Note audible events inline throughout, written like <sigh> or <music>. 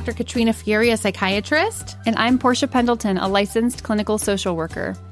Dr. Katrina Furey, a psychiatrist. And I'm Portia Pendleton, a licensed clinical social worker.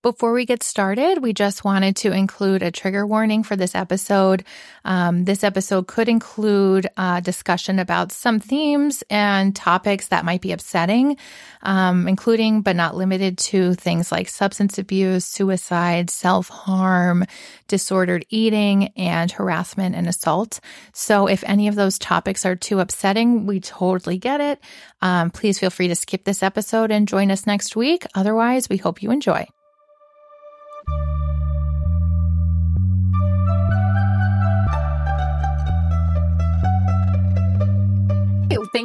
Before we get started, we just wanted to include a trigger warning for this episode. Um, this episode could include a discussion about some themes and topics that might be upsetting, um, including but not limited to things like substance abuse, suicide, self harm, disordered eating, and harassment and assault. So if any of those topics are too upsetting, we totally get it. Um, please feel free to skip this episode and join us next week. Otherwise, we hope you enjoy.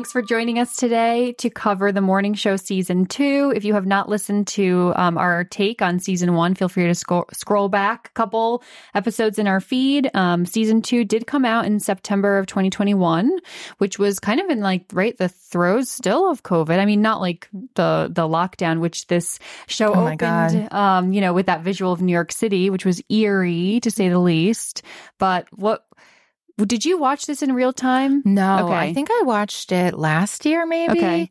Thanks for joining us today to cover the morning show season two. If you have not listened to um, our take on season one, feel free to sc- scroll back a couple episodes in our feed. Um, season two did come out in September of 2021, which was kind of in like right the throes still of COVID. I mean, not like the the lockdown, which this show oh opened, um, you know, with that visual of New York City, which was eerie to say the least. But what did you watch this in real time? No, okay. I think I watched it last year, maybe. Okay.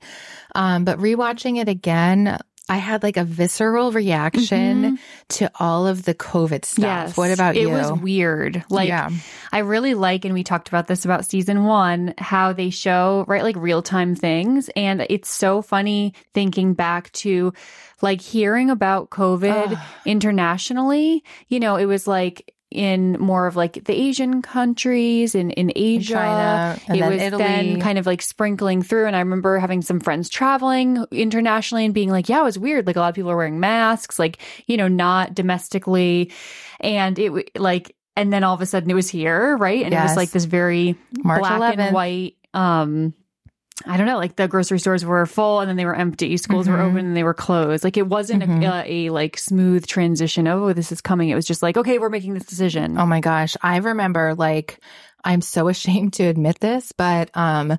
Um, but rewatching it again, I had like a visceral reaction mm-hmm. to all of the COVID stuff. Yes, what about it you? It was weird. Like, yeah. I really like, and we talked about this about season one, how they show, right, like real time things. And it's so funny thinking back to like hearing about COVID Ugh. internationally. You know, it was like, in more of like the Asian countries in, in Asia. China, it was Italy. then kind of like sprinkling through. And I remember having some friends traveling internationally and being like, yeah, it was weird. Like a lot of people are wearing masks, like, you know, not domestically. And it like, and then all of a sudden it was here, right? And yes. it was like this very March black 11th. and white, um, I don't know, like the grocery stores were full and then they were empty. Schools were open and they were closed. Like it wasn't a, a, like smooth transition. Oh, this is coming. It was just like, okay, we're making this decision. Oh my gosh. I remember like I'm so <laughs> ashamed to admit this, but um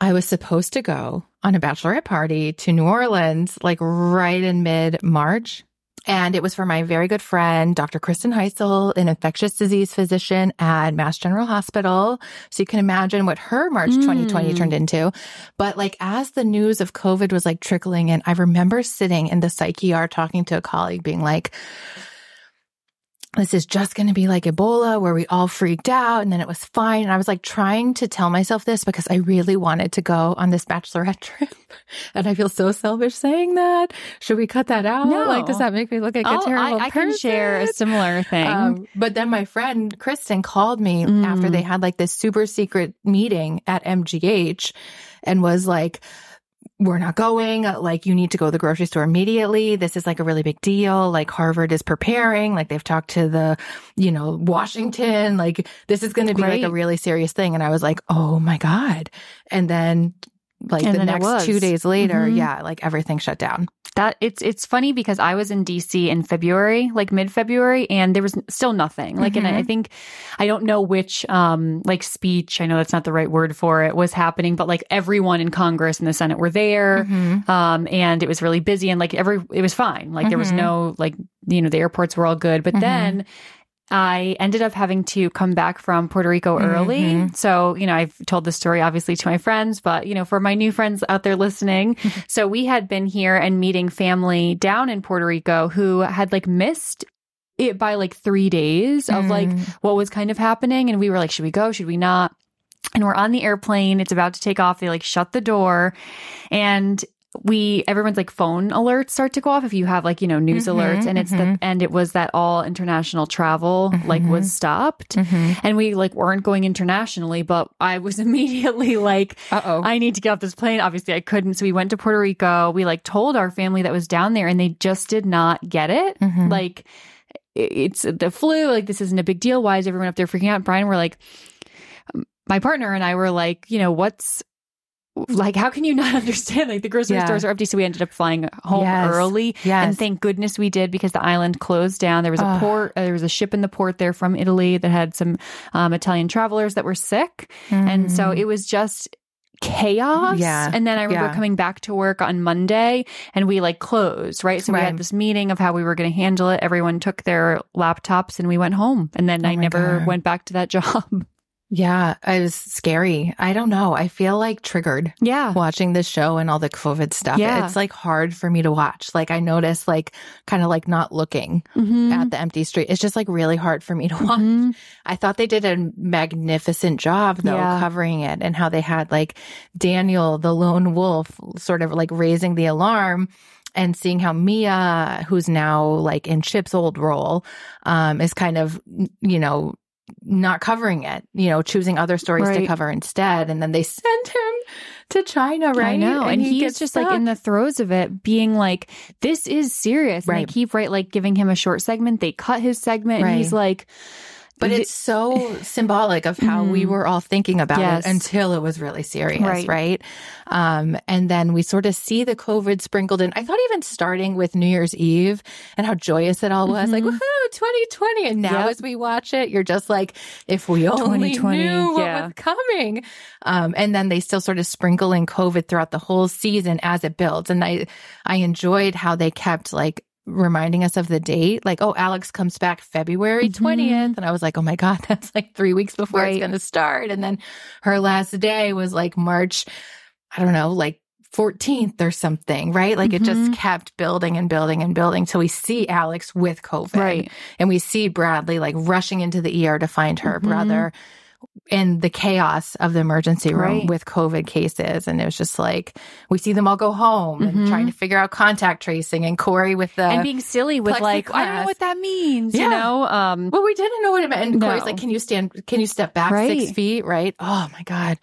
I was supposed to go on a bachelorette party to New Orleans like right in mid March. And it was for my very good friend, Dr. Kristen Heisel, an infectious disease physician at Mass General Hospital. So you can imagine what her March 2020 turned into. But like as the news of COVID was like trickling in, I remember sitting in the psych ER talking to a colleague being like, this is just going to be like Ebola where we all freaked out and then it was fine. And I was like trying to tell myself this because I really wanted to go on this bachelorette <laughs> trip. and I feel so selfish saying that. Should we cut that out? No. Like, does that make me look like a I'll- terrible I, I can share a similar thing. Um, but then my friend Kristen called me after Mm. they had like this super secret meeting at MGH and was like, we're not going. Like, you need to go to the grocery store immediately. This is like a really big deal. Like, Harvard is preparing. Like, they've talked to the, you know, Washington. Like, this is going to be like a really serious thing. And I was like, oh my God. And then, like, And the then next two days later, Mhm. yeah, like everything shut down. That it's it's funny because I was in DC in February, like mid February, and there was still nothing. Like, and I, I think I don't know which um like speech. I know that's not the right word for it. Was happening, but like everyone in Congress and the Senate were there, um, and it was really busy, and like every it was fine. Like there was no like you know the airports were all good, but then. I ended up having to come back from Puerto Rico early. Mm-hmm. So, you know, I've told this story obviously to my friends, but, you know, for my new friends out there listening. <laughs> so we had been here and meeting family down in Puerto Rico who had like missed it by like three days of like mm. what was kind of happening. And we were like, should we go? Should we not? And we're on the airplane. It's about to take off. They like shut the door and we everyone's like phone alerts start to go off if you have like you know news mm-hmm, alerts and it's the mm-hmm. and it was that all international travel like was mm-hmm. stopped. And we like weren't going internationally but i was <laughs> immediately like Uh-oh. i need to get off this plane. Obviously i couldn't. So we went to puerto rico. We like told our family that was down there and they just did not get it. Like it's the flu like this isn't a big deal. Why is everyone up there freaking out? Brian we're like my partner and i were like you know what's like how can you not <laughs> understand like the grocery Yeah. stores are empty so we ended up flying home Yes. early Yes. and thank goodness we did because the island closed down there was a port uh, there was a ship in the port there from italy that had some um, italian travelers that were sick and so it was just chaos Mm. Yeah. and then i remember Yeah. coming back to work on monday and we like closed right so we had this meeting of how we were going to handle it everyone took their laptops and we went home and then i Oh my never God. went back to that <laughs> job Yeah, it was scary. I don't know. I feel like triggered yeah watching this show and all the COVID stuff. Yeah. It's like hard for me to watch. Like I notice like kind of like not looking Mhm. at the empty street. It's just like really hard for me to <laughs> watch. Mhm. I thought they did a magnificent job though Yeah. covering it and how they had like Daniel, the lone wolf, sort of like raising the alarm and seeing how Mia, who's now like in Chip's old role, um, is kind of, you know, not covering it, you know, choosing other stories to cover instead. And then they <laughs> send him to China, right? I know. And, he he's just like in the throes of it, being like, this is serious. And Right. they keep right, like giving him a short segment. They cut his segment and he's like, But it's so symbolic of how we were all thinking about Mm. Yes. it until it was really serious, Right. right? Um, and then we sort of see the COVID sprinkled in. I thought even starting with New Year's Eve and how joyous it all was, like, woohoo, 2020. And now Mm-hmm. Yep. as we watch it, you're just like, if we only 2020, knew what yeah. was coming. Um, and then they still sort of sprinkle in COVID throughout the whole season as it builds. And I, I enjoyed how they kept like, reminding us of the date like oh alex comes back february 20th and i was like oh my god <laughs> that's like three weeks before Right. it's going to start. And then her last day was like march i don't know like 14th or something right? Like it just kept building and building and building till we see alex with covid. Right. and we see bradley like rushing into the er to find her Mm-hmm. brother in the chaos of the emergency room Right. with COVID cases. And it was just like, we see them all go home and trying to figure out contact tracing and Cory with the. Mm-hmm. and being silly with like, I don't know what that means, Yeah. you know? Um, well, we didn't know what it meant. And Cory's like, can you stand, can you step back Right. six feet? Right. Oh my God.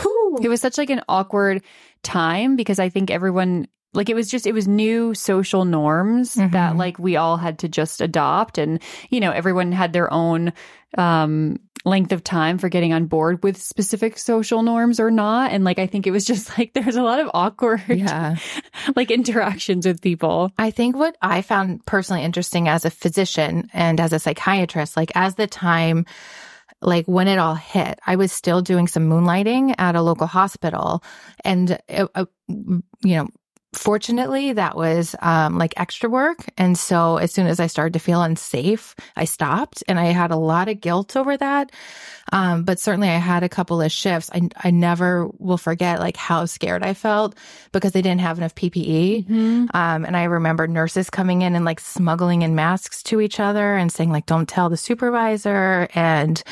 Whew. it was such like an awkward time because I think everyone like it was just it was new social norms Mm-hmm. that like we all had to just adopt and you know everyone had their own um length of time for getting on board with specific social norms or not and like i think it was just like <laughs> there's a lot of awkward Yeah. <laughs> like interactions with people I think what I found personally interesting as a physician and as a psychiatrist, like as the time, like when it all hit, I was still doing some moonlighting at a local hospital. And, it, uh, you know, fortunately that was um, like extra work. And so as soon as I started to feel unsafe, I stopped and I had a lot of guilt over that. Um, but certainly I had a couple of shifts. I, I never will forget like how scared I felt because they didn't have enough PPE. Um, and I remember nurses coming in and like smuggling in masks to each other and saying like, don't tell the supervisor. And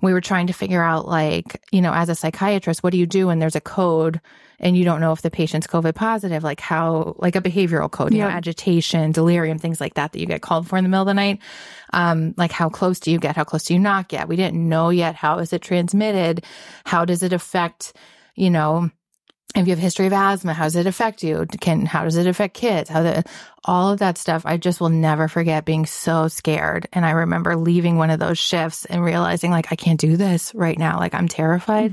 we were trying to figure out like, you know, as a psychiatrist, what do you do when there's a code and you don't know if the patient's COVID positive, like how, like a behavioral code, you know, agitation, delirium, things like that that you get called for in the middle of the night. Um, like how close do you get? How close do you not get? We didn't know yet. How is it transmitted? How does it affect, you know, if you have history of asthma, how does it affect you? Can how does it affect kids? How the all of that stuff. I just will never forget being so scared. And I remember leaving one of those shifts and realizing like I can't do this right now. Like I'm terrified.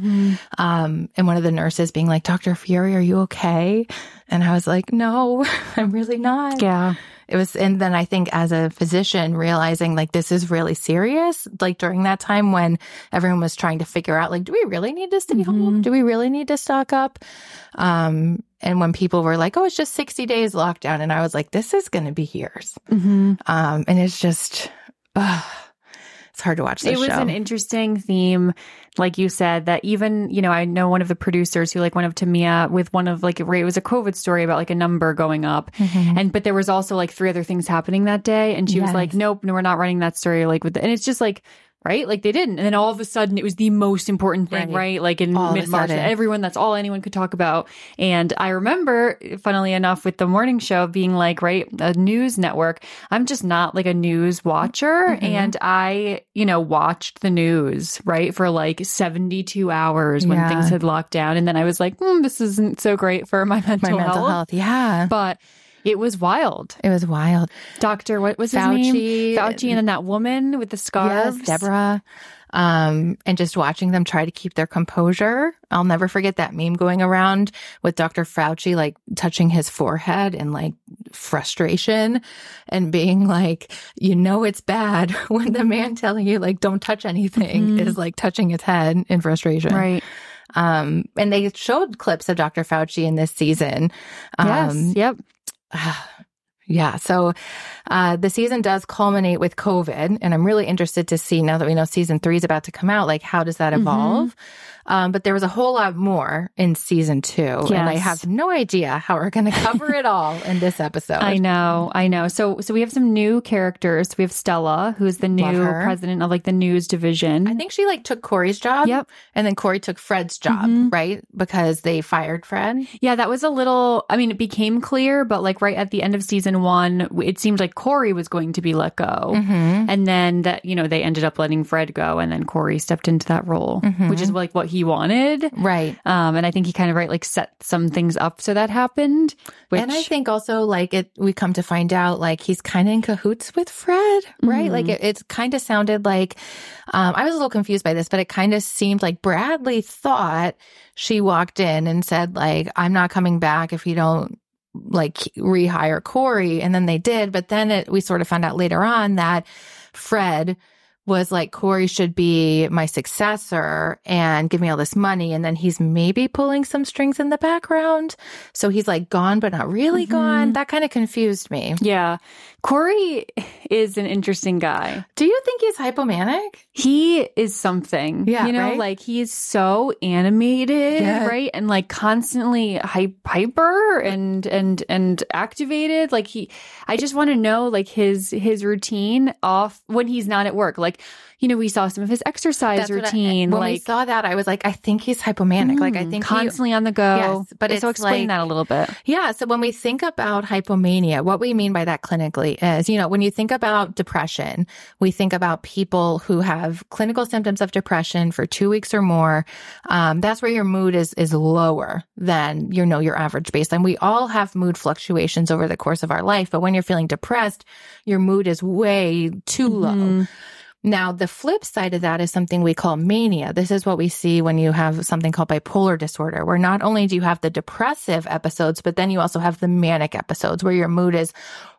Um, and one of the nurses being like, Dr. Furey, are you okay? And I was like, No, <laughs> I'm really not. yeah It was, and then I think as a physician, realizing like this is really serious, like during that time when everyone was trying to figure out, like, do we really need to stay home? Do we really need to stock up? Um, and when people were like, oh, it's just 60 days lockdown. And I was like, this is going to be years. mm-hmm. Um, and it's just, ugh, it's hard to watch this it was show. an interesting theme like you said that even you know i know one of the producers who like went up to mia with one of like it was a covid story about like a number going up Mm-hmm. and but there was also like three other things happening that day and she was like nope no we're not running that story like with the, and it's just like right like they didn't and then all of a sudden it was the most important thing Right. right, like in All mid-march everyone that's all anyone could talk about and i remember funnily enough with the morning show being like right a news network i'm just not like a news watcher Mm-hmm. and i you know watched the news right for like 72 hours when Yeah. things had locked down and then i was like hmm, this isn't so great for my <laughs> mental, My mental health. Yeah. but it was wild It was wild. Doctor, what was his Fauci. name? Fauci, and then that woman with the scarves. Yes, Deborah. Um, and just watching them try to keep their composure. I'll never forget that meme going around with Dr. Fauci, like touching his forehead in like frustration and being like, you know, it's bad <laughs> when the man telling you like, don't touch anything is like touching his head in frustration. Right. Um, and they showed clips of Dr. Fauci in this season. Yes. Um, Yep. <sighs> yeah. So uh, the season does culminate with COVID, and I'm really interested to see now that we know season three is about to come out, like how does that evolve? Um, but there was a whole lot more in season two, and I have no idea how we're going to cover it all in this episode. I know, I know. So, so we have some new characters. We have Stella, who's the new president of like the news division. I think she like took Cory's job. Yep. And then Cory took Fred's job, right? Because they fired Fred. yeah, that was a little. I mean, it became clear, but like right at the end of season one, it seemed like Cory was going to be let go, Mm-hmm. and then that you know they ended up letting Fred go, and then Cory stepped into that role, which is like what he wanted. Right. Um, and I think he kind of right like set some things up so that happened. Which, and I think also like it, we come to find out like he's kind of in cahoots with Fred, right? Like it, it kind of sounded like, um, I was a little confused by this, but it kind of seemed like Bradley thought she walked in and said like, I'm not coming back if you don't like rehire Cory. And then they did. But then it, we sort of found out later on that Fred was like, Cory should be my successor and give me all this money. And then he's maybe pulling some strings in the background. So he's like gone, but not really mm-hmm. gone. That kind of confused me. yeah, Cory is an interesting guy. Do you think he's hypomanic? He is something. Yeah, You know, right? like he's so animated, Yeah. right? And like constantly hy- hyper and and and activated. Like he I just want to know like his his routine off when he's not at work. Like like, you know, we saw some of his exercise That's what I- routine. when like, we saw that, I was like, I think he's hypomanic. like, I mm, think he- constantly on the go. Yes, but so it's explain like- that a little bit. Yeah. So when we think about hypomania, what we mean by that clinically is, you know, when you think about depression, we think about people who have clinical symptoms of depression for two weeks or more. Um, that's where your mood is, is lower than, you know, your average baseline. We all have mood fluctuations over the course of our life, but when you're feeling depressed, your mood is way too low. Now, the flip side of that is something we call mania. This is what we see when you have something called bipolar disorder, where not only do you have the depressive episodes, but then you also have the manic episodes where your mood is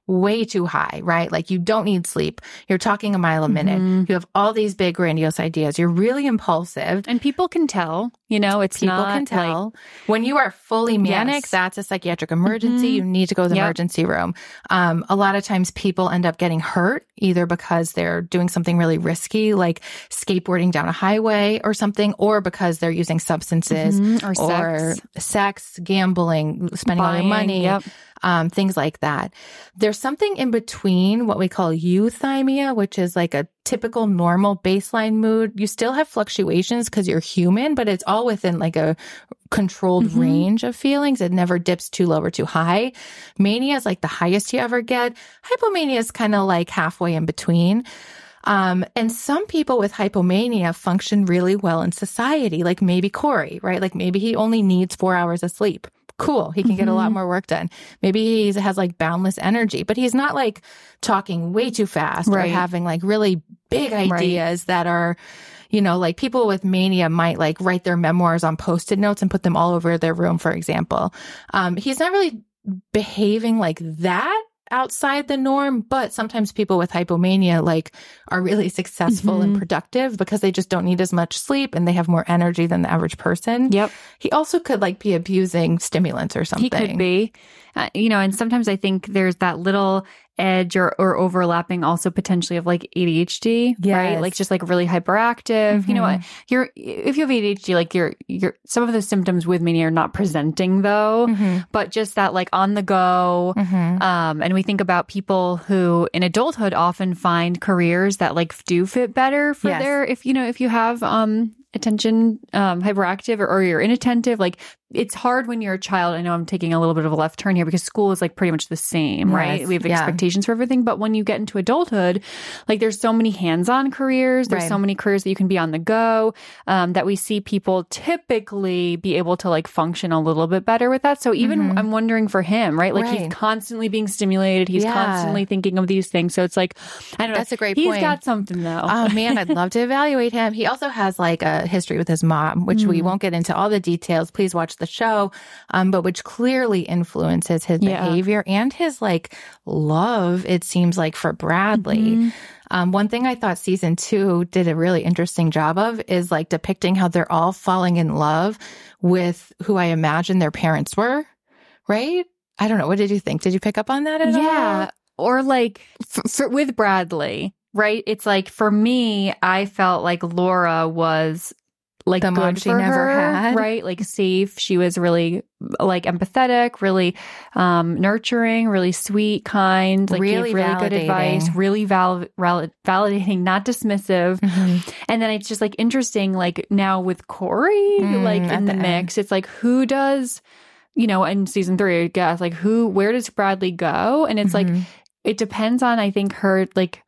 way too high, right? Like you don't need sleep. You're talking a mile a minute. You have all these big grandiose ideas. You're really impulsive. And people can tell, you know, it's People can like- tell when you are fully manic, Yes. that's a psychiatric emergency. Mhm. You need to go to the Yep. emergency room. Um, a lot of times people end up getting hurt either because they're doing something really risky, like skateboarding down a highway or something, or because they're using substances Mhm. Or or sex. sex, gambling, spending all your Buying, money, yep. Um, things like that. There's something in between what we call euthymia, which is like a typical normal baseline mood. You still have fluctuations because you're human, but it's all within like a controlled Mhm. range of feelings. It never dips too low or too high. Mania is like the highest you ever get. Hypomania is kind of like halfway in between. Um, and some people with hypomania function really well in society, like maybe Cory, right? Like maybe he only needs four hours of sleep. Cool. He can get a lot Mhm. more work done. Maybe he has like boundless energy, but he's not like talking way too fast Right. or having like really big ideas that are, you know, like people with mania might like write their memoirs on post-it notes and put them all over their room, for example. Um, he's not really behaving like that outside the norm, but sometimes people with hypomania like are really successful and Mhm. productive because they just don't need as much sleep and they have more energy than the average person. Yep. He also could like be abusing stimulants or something. He could be. Uh, you know, and sometimes I think there's that little edge or, or overlapping also potentially of like ADHD, right? Like just like really hyperactive. You know what? You're if you have ADHD, like you're you're some of the symptoms with mania are not presenting though, Mhm. but just that like on the go. Mhm. Um, and we think about people who in adulthood often find careers that like do fit better for Yes. their if you know if you have um attention um hyperactive or, or you're inattentive like it's hard when you're a child i know i'm taking a little bit of a left turn here because school is like pretty much the same right we have yeah. expectations for everything but when you get into adulthood like there's so many hands-on careers there's Right. so many careers that you can be on the go um, that we see people typically be able to like function a little bit better with that so even Mhm. i'm wondering for him right like he's constantly being stimulated he's Yeah. constantly thinking of these things so it's like i don't know That's a great He's point. got something though Oh <laughs> man, I'd love to evaluate him. He also has like a history with his mom, which we Mm. won't get into all the details. Please watch the show. Um, but which clearly influences his Yeah. behavior and his like love, it seems like for Bradley. Mhm. Um, one thing I thought season two did a really interesting job of is like depicting how they're all falling in love with who I imagine their parents were, right? I don't know. What did you think? Did you pick up on that at all? yeah or like f- for, with bradley right it's like for me i felt like laura was like The mom she never her, had. right like safe she was really like empathetic really um nurturing really sweet kind like Really gave really good advice really val- val- validating not dismissive Mhm. and then it's just like interesting, like now with Cory, Mm, like in the, the mix, it's like who does, you know, in season three, I guess, like who, where does Bradley go? And it's like, Mhm. it depends on, I think, her, like,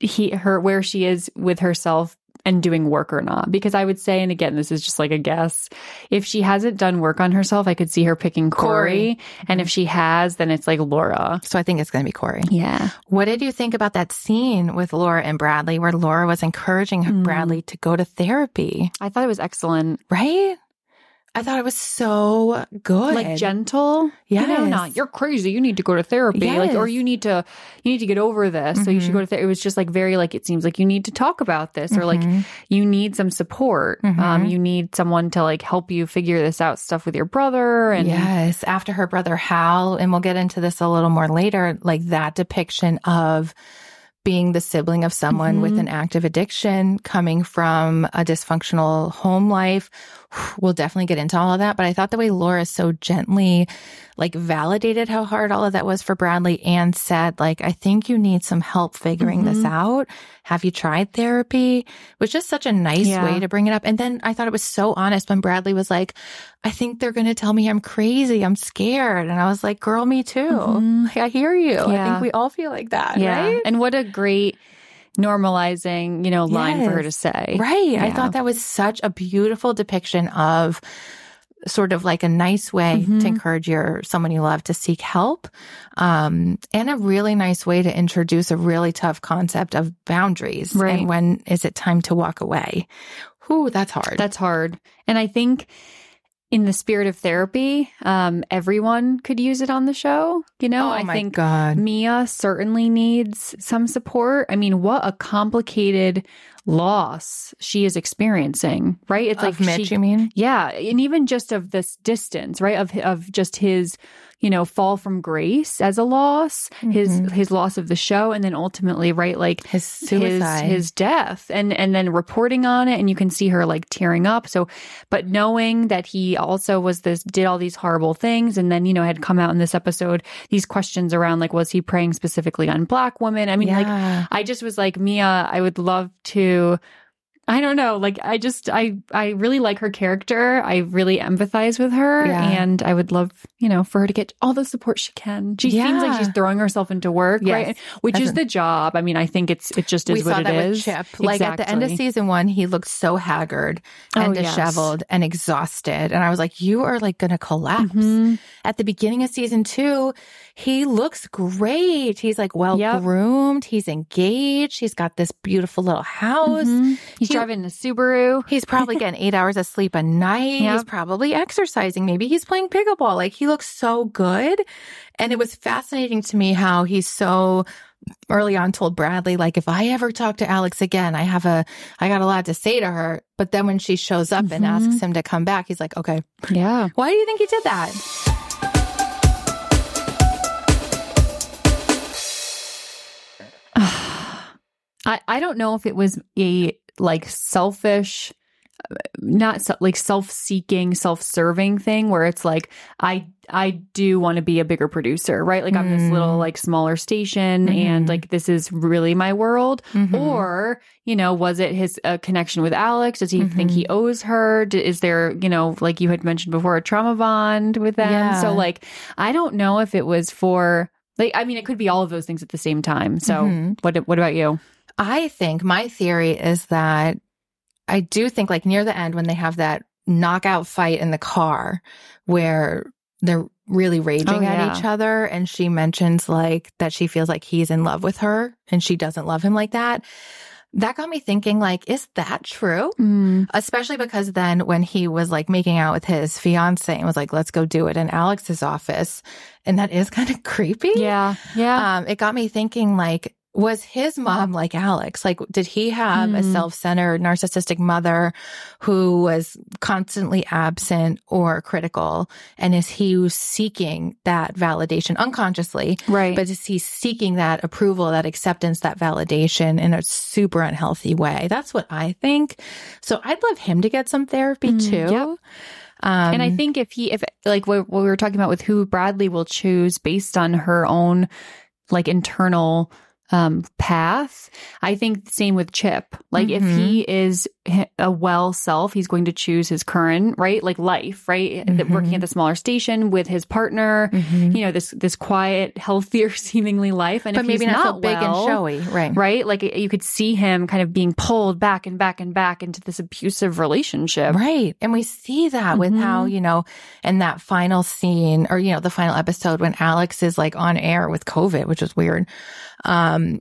he, her, where she is with herself and doing work or not. Because I would say, and again, this is just like a guess, if she hasn't done work on herself, I could see her picking Cory. Cory. And if she has, then it's like Laura. So I think it's going to be Cory. Yeah. What did you think about that scene with Laura and Bradley where Laura was encouraging Mm. Bradley to go to therapy? I thought it was excellent. Right? I thought it was so good. like gentle. You know, not you're crazy. You need to go to therapy. Like, or you need to, you need to get over this. So you should Mhm. go to therapy. It was just like very like it seems like you need to talk about this, or like Mhm. you need some support. Um, Mhm. you need someone to like help you figure this out stuff with your brother. And yes, after her brother Hal, and we'll get into this a little more later, like that depiction of being the sibling of someone with Mhm. an active addiction, coming from a dysfunctional home life. We'll definitely get into all of that. But I thought the way Laura so gently like validated how hard all of that was for Bradley and said, like, I think you need some help figuring this Mhm. out. Have you tried therapy? was just such a nice Yeah. way to bring it up. And then I thought it was so honest when Bradley was like, I think they're going to tell me I'm crazy. I'm scared. And I was like, girl, me too. Mhm. Like, I hear you. I think we all feel like that. yeah. Right. And what a great normalizing, you know, line for her to say. Right. I thought that was such a beautiful depiction of sort of like a nice way Mhm. to encourage your someone you love to seek help um and a really nice way to introduce a really tough concept of boundaries Right. and when is it time to walk away Whew, that's hard That's hard. And I think in the spirit of therapy, um, everyone could use it on the show. You know, oh I think god Mia certainly needs some support. I mean, what a complicated loss she is experiencing, right? It's of like Mitch she, you mean yeah, and even just of this distance, right? Of of just his, you know, fall from grace as a loss, his Mhm. his loss of the show, and then ultimately, right, like his suicide. his his death and and then reporting on it and you can see her like tearing up. So but knowing that he also was this did all these horrible things and then you know had come out in this episode these questions around like was he preying specifically on black women? I mean like i just was like mia i would love to I don't know. Like I just I I really like her character. I really empathize with her Yeah. and I would love, you know, for her to get all the support she can. She seems like she's throwing herself into work, Yes. right? Which is the job. I mean, I think it's it just is we what saw it that is. with Chip. Like at the end of season one, he looked so haggard and Oh, yes. disheveled and exhausted. And I was like, you are like going to collapse. Mhm. At the beginning of season two, he looks great. He's like well Yep. groomed. He's engaged. He's got this beautiful little house. Mhm. He's He- driving a Subaru. He's probably <laughs> getting eight hours of sleep a night. Yep. He's probably exercising. Maybe he's playing pickleball. Like he looks so good. And it was fascinating to me how he's so early on told Bradley, like, if I ever talk to Alex again, I have a, I got a lot to say to her. But then when she shows up and Mhm. asks him to come back, he's like, okay, Yeah. why do you think he did that? <sighs> I, I don't know if it was a like selfish, not se- like self seeking, self serving thing where it's like, I, I do want to be a bigger producer, right? Like I'm this Mm. little like smaller station and Mhm. like this is really my world. Mhm. Or, you know, was it his uh, connection with Alex? Does he think Mm-hmm. he owes her? D- Is there, you know, like you had mentioned before, a trauma bond with them? Yeah. So, like, I don't know if it was for, like, I mean, it could be all of those things at the same time. So, Mhm. what, what about you? I think my theory is that I do think like near the end when they have that knockout fight in the car where they're really raging Oh, at yeah. each other and she mentions like that she feels like he's in love with her and she doesn't love him like that. That got me thinking like is that true? Especially because then when he was like making out with his fiance and was like let's go do it in Alex's office and that is <laughs> kind of creepy. Yeah. Yeah. Um, it got me thinking like, was his mom like Alex? Like, did he have a Hmm. self-centered, narcissistic mother who was constantly absent or critical? And is he seeking that validation unconsciously? right. But is he seeking that approval, that acceptance, that validation in a super unhealthy way? That's what I think. So I'd love him to get some therapy Mm, too. yep. Um, and I think if he, if like what, what we were talking about with who Bradley will choose based on her own like internal um path, I think the same with Chip. Like if Mhm. he is h- a well self, he's going to choose his current, right? Like life, right? Mhm. Working at the smaller station with his partner, Mhm. you know, this this quiet, healthier <laughs> seemingly life. And but if maybe not, so big well, and showy, right? Right? Like you could see him kind of being pulled back and back and back into this abusive relationship. Right. And we see that with how, Mhm. you know, in that final scene or, you know, the final episode when Alex is like on air with COVID, which is weird. Um,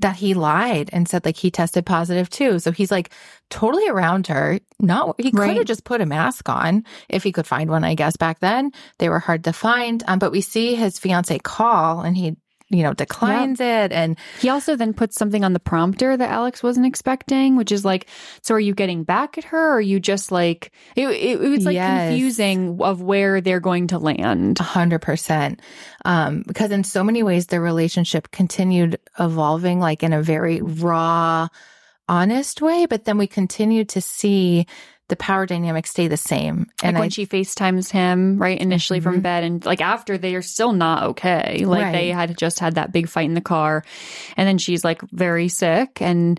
that he lied and said like he tested positive too. So he's like totally around her. Not, he could Right. have just put a mask on if he could find one, I guess back then. They were hard to find. Um, but we see his fiance call and he you know, declines it. And he also then puts something on the prompter that Alex wasn't expecting, which is like, so are you getting back at her? Or are you just like, it, it, it was like Yes. confusing of where they're going to land. A hundred percent. Um, because in so many ways, their relationship continued evolving like in a very raw, honest way. But then we continued to see the power dynamics stay the same. Like And when I, she FaceTimes him, right, initially from Mhm. bed, and like after they are still not okay. Like Right. they had just had that big fight in the car, and then she's like very sick, and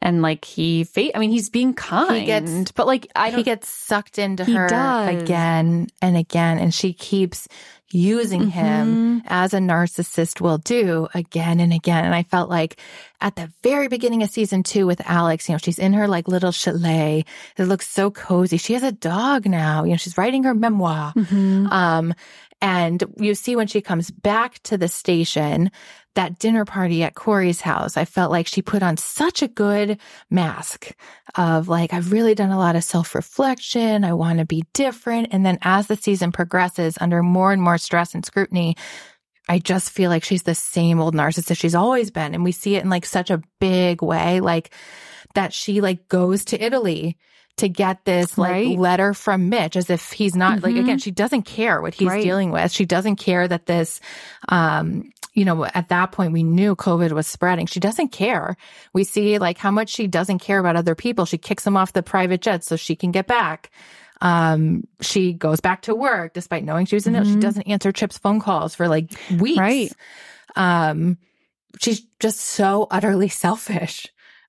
and like he, fa- I mean, he's being kind, gets- but like I don't. he gets sucked into He her does. again and again. And she keeps using Mm-hmm. him as a narcissist will do again and again. And I felt like at the very beginning of season two with Alex, you know, she's in her like little chalet. It looks so cozy. She has a dog now. You know, she's writing her memoir. Mhm. Um, and you see when she comes back to the station, that dinner party at Cory's house, I felt like she put on such a good mask of like, I've really done a lot of self reflection. I want to be different. And then as the season progresses under more and more stress and scrutiny, I just feel like she's the same old narcissist she's always been. And we see it in like such a big way, like that she like goes to Italy to get this like Right. letter from Mitch as if he's not like Mhm. again, she doesn't care what he's Right. dealing with. She doesn't care that this um you know, at that point we knew COVID was spreading. She doesn't care. We see like how much she doesn't care about other people. She kicks them off the private jet so she can get back. Um, she goes back to work despite knowing she was in it. She Mhm. doesn't answer Chip's phone calls for like weeks. Right. Um, she's just so utterly <laughs> selfish.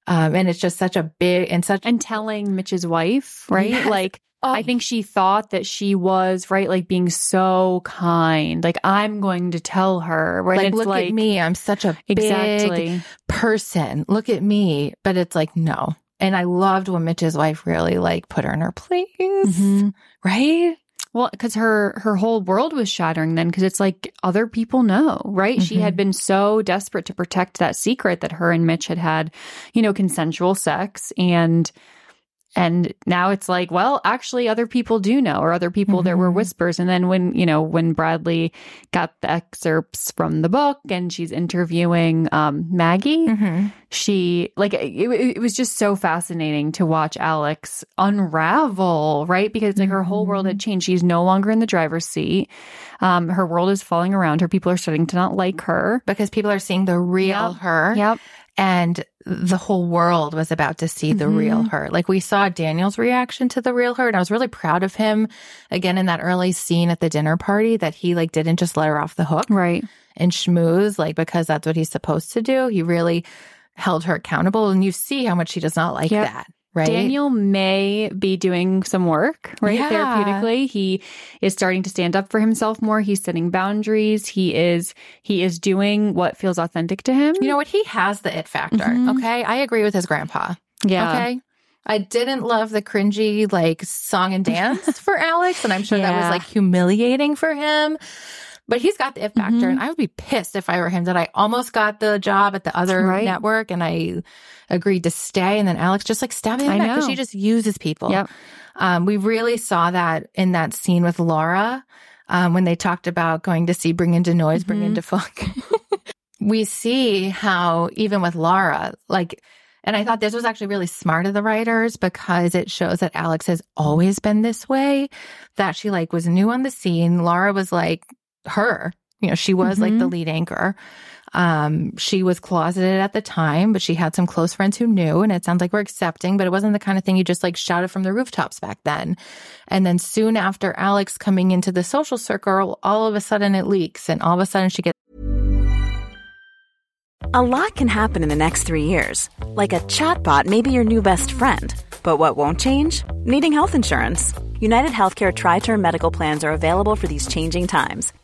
Um, and it's just such a big and such and telling Mitch's wife, right? Yes. Like, Oh. I think she thought that she was, right? Like being so kind. Like, I'm going to tell her, right? like, look like, at me. I'm such a big person. Look at me. But it's like, no. And I loved when Mitch's wife really like put her in her place. Mhm. Right? Well, because her her whole world was shattering then, because it's like other people know, right? She Mhm. had been so desperate to protect that secret that her and Mitch had had, you know, consensual sex, and and now it's like, well, actually, other people do know, or other people there were whispers. And then when you know when Bradley got the excerpts from the book and she's interviewing um, Maggie, Mm-hmm. she like it, it was just so fascinating to watch Alex unravel, right? Because like her whole world Mm-hmm. had changed. She's no longer in the driver's seat. Um, her world is falling around her. People are starting to not like her. Because people are seeing the real Yep. her. Yep. And the whole world was about to see the real Mhm. her. Like we saw Daniel's reaction to the real her. And I was really proud of him again in that early scene at the dinner party that he like didn't just let her off the hook. Right. and schmooze, like because that's what he's supposed to do. He really held her accountable, and you see how much she does not like Yep. that, right? Daniel may be doing some work, right? Yeah. Therapeutically. He is starting to stand up for himself more. He's setting boundaries. He is he is doing what feels authentic to him. you know what? He has the it factor. Mhm. Okay, I agree with his grandpa. yeah. Okay. I didn't love the cringy like song and dance <laughs> for Alex, and I'm sure that was like humiliating for him. But he's got the it factor, Mhm. and I would be pissed if I were him that I almost got the job at the other Right. network and I agreed to stay, and then Alex just like stabbed me in the back because she just uses people. Yep. Um, we really saw that in that scene with Laura um, when they talked about going to see Bring in 'da Noise, Bring Mhm. in 'da Funk. <laughs> we see how even with Laura, like, and I thought this was actually really smart of the writers because it shows that Alex has always been this way, that she like was new on the scene. Laura was like her, you know, she was like the Mhm. lead anchor. Um, she was closeted at the time, but she had some close friends who knew, and it sounds like we're accepting, but it wasn't the kind of thing you just like shouted from the rooftops back then. And then soon after Alex coming into the social circle, all of a sudden it leaks, and all of a sudden she gets A lot can happen in the next three years. Like a chatbot may be your new best friend. But what won't change? Needing health insurance. United Healthcare Tri Term Medical Plans are available for these changing times.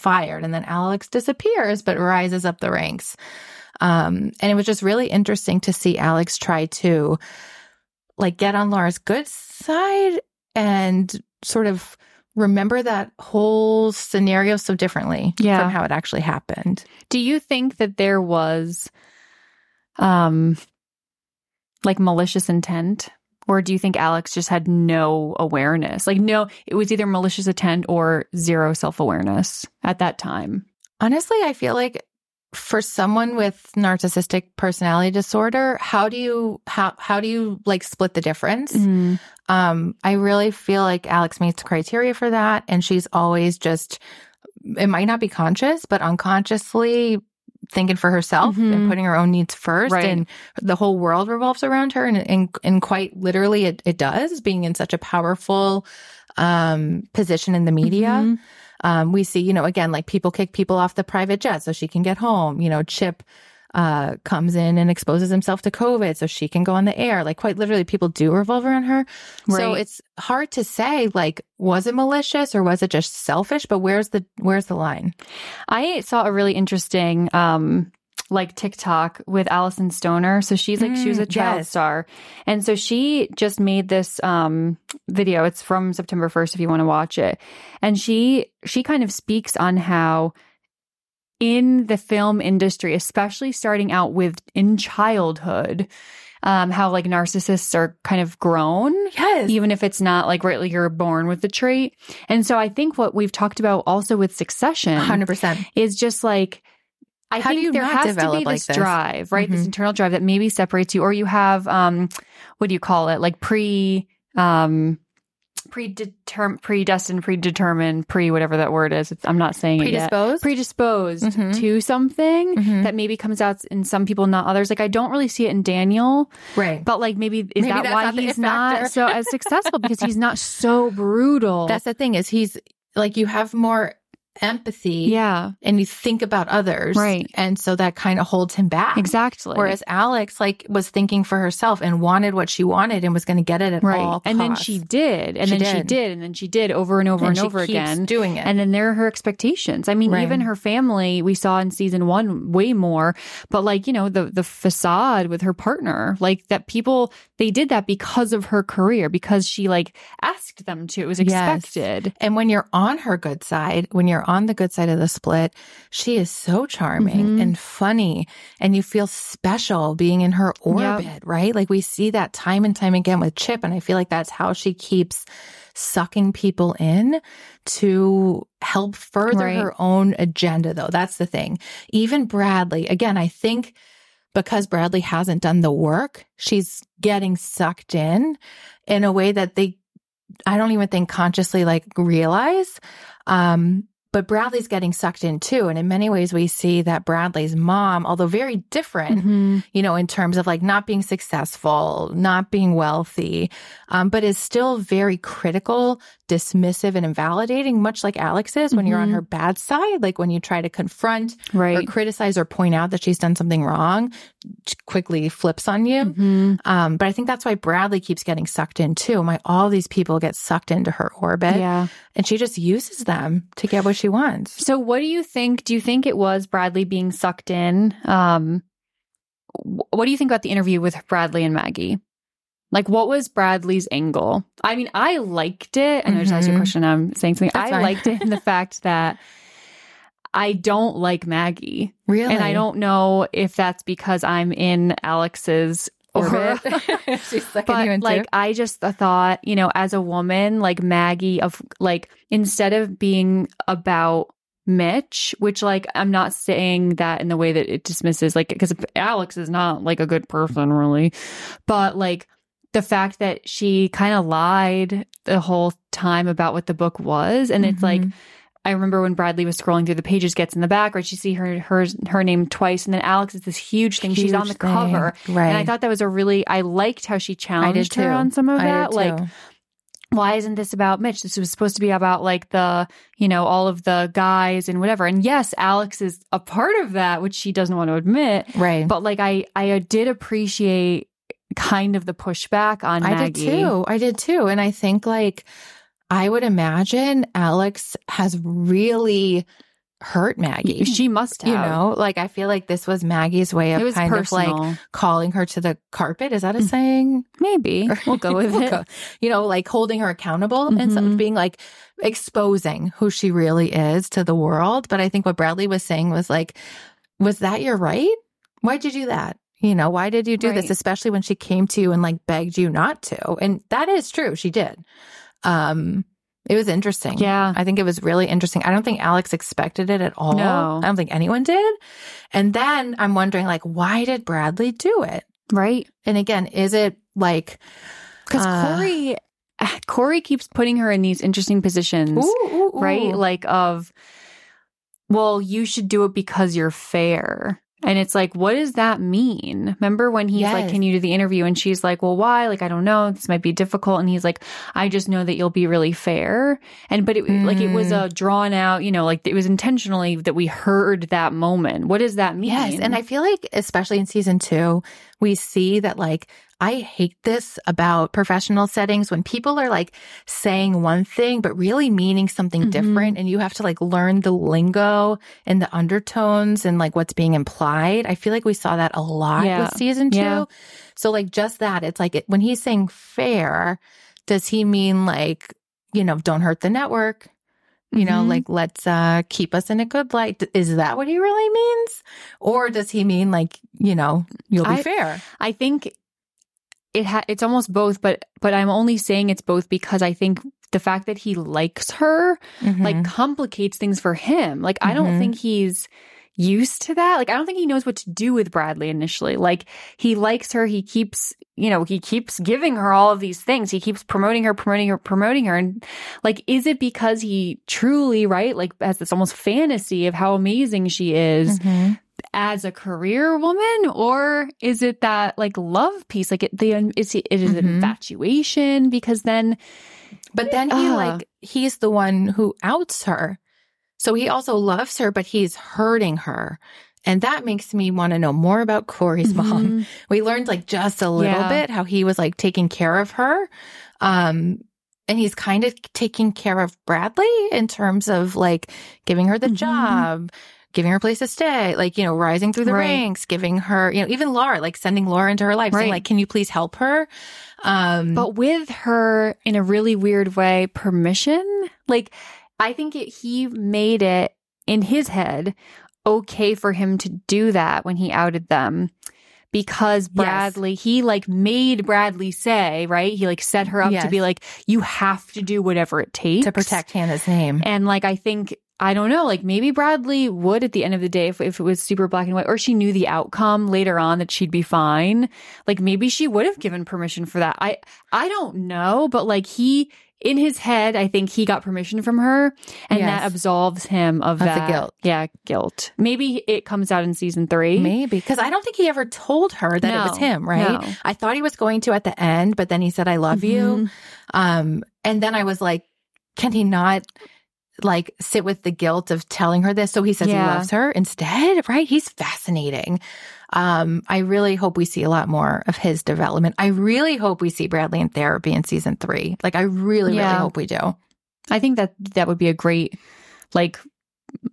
fired, and then Alex disappears but rises up the ranks. Um, and it was just really interesting to see Alex try to like get on Laura's good side and sort of remember that whole scenario so differently Yeah. from how it actually happened. Do you think that there was um like malicious intent? Or do you think Alex just had no awareness? Like no, it was either malicious intent or zero self-awareness at that time. Honestly, I feel like for someone with narcissistic personality disorder, how do you how how do you like split the difference? Um, I really feel like Alex meets criteria for that, and she's always just it might not be conscious, but unconsciously thinking for herself Mhm. and putting her own needs first, Right. and the whole world revolves around her, and and, and quite literally, it, it does, being in such a powerful um position in the media. Mhm. Um, we see, you know, again, like people kick people off the private jet so she can get home. You know, Chip uh, comes in and exposes himself to COVID so she can go on the air. Like, quite literally, people do revolve around her. So it's hard to say, like, was it malicious or was it just selfish? But where's the where's the line? I saw a really interesting um like TikTok with Alyson Stoner. So she's like she was a Mm, child yes. star. And so she just made this um video. It's from September 1st if you want to watch it. And she she kind of speaks on how in the film industry, especially starting out with in childhood, um, how like narcissists are kind of grown Yes. even if it's not like right, like you're born with the trait. And so I think what we've talked about also with succession 100%. is just like I How think there has to be like this this? drive, right? This Mhm. internal drive that maybe separates you, or you have um, what do you call it? Like pre um predetermined, predestined, predetermined, pre whatever that word is. It's, I'm not saying. Predisposed? Predisposed Mhm. to something Mhm. that maybe comes out in some people, not others. Like I don't really see it in Daniel. Right. But like maybe is Maybe that why not he's not so as successful because he's not so brutal. <laughs> That's the thing is he's like, you have more empathy. yeah, And you think about others. Right. And so that kind of holds him back. exactly. Whereas Alex like was thinking for herself and wanted what she wanted and was going to get it at right, all and then she did, and She then she did. did, and then she did over and over and, she over again. doing it. And then there are her expectations. I mean, Right. even her family, we saw in season one way more, but like, you know, the, the facade with her partner, like that people, they did that because of her career, because she like asked them to. It was Yes. expected. And when you're on her good side, when you're on the good side of the split, she is so charming Mhm. and funny and you feel special being in her orbit, right? Like we see that time and time again with Chip. And I feel like that's how she keeps sucking people in to help further Right. her own agenda, though. That's the thing. Even Bradley, again, I think because Bradley hasn't done the work, she's getting sucked in in a way that they I don't even think consciously like realize. Um, but Bradley's getting sucked in too. And in many ways, we see that Bradley's mom, although very different, Mhm. you know, in terms of like not being successful, not being wealthy, um, but is still very critical, dismissive, and invalidating, much like Alex is when you're on Mhm. her bad side. Like when you try to confront right. or criticize or point out that she's done something wrong, quickly flips on you. Mhm. Um, but I think that's why Bradley keeps getting sucked in too. My all these people get sucked into her orbit, Yeah. and she just uses them to get what she wants. So what do you think? Do you think it was Bradley being sucked in? Um, what do you think about the interview with Bradley and Maggie? Like, what was Bradley's angle? I mean, I liked it. I know I just asked you a Mhm. question. I'm saying something. That's I fine. liked it in the <laughs> fact that I don't like Maggie. Really, And I don't know if that's because I'm in Alex's <laughs> orbit. she's sucking you but into. like I just thought, you know, as a woman, like Maggie of like instead of being about Mitch, which like I'm not saying that in the way that it dismisses like because Alex is not like a good person really, but like the fact that she kind of lied the whole time about what the book was and it's like Mhm. I remember when Bradley was scrolling through the pages, gets in the back, right? You see her her her name twice, and then Alex is this huge thing. She's on the thing. cover, Right. And I thought that was a really I liked how she challenged too. her on some of I that, like why isn't this about Mitch? This was supposed to be about like the, you know, all of the guys and whatever. And yes, Alex is a part of that, which she doesn't want to admit. right. But like I, I did appreciate kind of the pushback on I Maggie. I did too. I did too. And I think like I would imagine Alex has really hurt Maggie. She must have. you know, like I feel like this was Maggie's way of kind personal. of like calling her to the carpet. Is that a saying? Maybe <laughs> we'll go with We'll it. go- You know, like holding her accountable and some Mhm. being like exposing who she really is to the world. But I think what Bradley was saying was like, was that your right? Why'd you do that? You know, why did you do this? Especially when she came to you and like begged you not to. And that is true. She did. Um, it was interesting. Yeah. I think it was really interesting. I don't think Alex expected it at all. No. I don't think anyone did. And then I'm wondering, like, why did Bradley do it? Right. And again, is it like, Because Uh, Cory, <sighs> Cory keeps putting her in these interesting positions. ooh, ooh, ooh. right? Like of, well, you should do it because you're fair. And it's like, what does that mean? Remember when he's like, can you do the interview? And she's like, well, why? Like, I don't know. This might be difficult. And he's like, I just know that you'll be really fair. And, but it, like, it was Mm. a drawn out, you know, like it was intentionally that we heard that moment. What does that mean? Yes. And I feel like, especially in season two, we see that like, I hate this about professional settings when people are like saying one thing, but really meaning something Mhm. different. And you have to like learn the lingo and the undertones and like what's being implied. I feel like we saw that a lot Yeah. with season two. Yeah. So like just that, it's like it, when he's saying fair, does he mean like, you know, don't hurt the network? You know, Mhm. like let's uh keep us in a good light. Is that what he really means? Or does he mean like, you know, you'll be I- fair? I think it ha- it's almost both, but but I'm only saying it's both because I think the fact that he likes her like Mhm. complicates things for him. Like I don't Mhm. think he's used to that. Like I don't think he knows what to do with Bradley initially. Like he likes her, he keeps, you know, he keeps giving her all of these things. He keeps promoting her, promoting her, promoting her and like is it because he truly, right, like has this almost fantasy of how amazing she is Mhm. as a career woman or is it that like love piece like it the is it is Mhm. infatuation because then But then he Ugh. like he's the one who outs her. So he also loves her, but he's hurting her. And that makes me want to know more about Cory's mom. Mhm. We learned like just a little Yeah. bit how he was like taking care of her. Um and he's kind of taking care of Bradley in terms of like giving her the Mhm. job, giving her a place to stay, like, you know, rising through the Right. ranks, giving her, you know, even Laura, like sending Laura into her life, saying like, can you please help her? Um but with her in a really weird way permission like i think it, he made it in his head okay for him to do that when he outed them because Bradley, he like made Bradley say, right? He like set her up to be like, you have to do whatever it takes to protect Hannah's name. And like, I think, I don't know, like maybe Bradley would at the end of the day, if, if it was super black and white, or she knew the outcome later on that she'd be fine. Like maybe she would have given permission for that. I, I don't know, but like he, in his head, I think he got permission from her and Yes. that absolves him of, Of the that guilt. Yeah, guilt. Maybe it comes out in season three. Maybe because I don't think he ever told her that it was him, right? no. I thought he was going to at the end, but then he said, I love you. Mhm. Um, and then I was like, can he not like sit with the guilt of telling her this? So he says Yeah. he loves her instead, right? He's fascinating. Um, I really hope we see a lot more of his development. I really hope we see Bradley in therapy in season three. Like, I really, really hope we do. I think that that would be a great, like,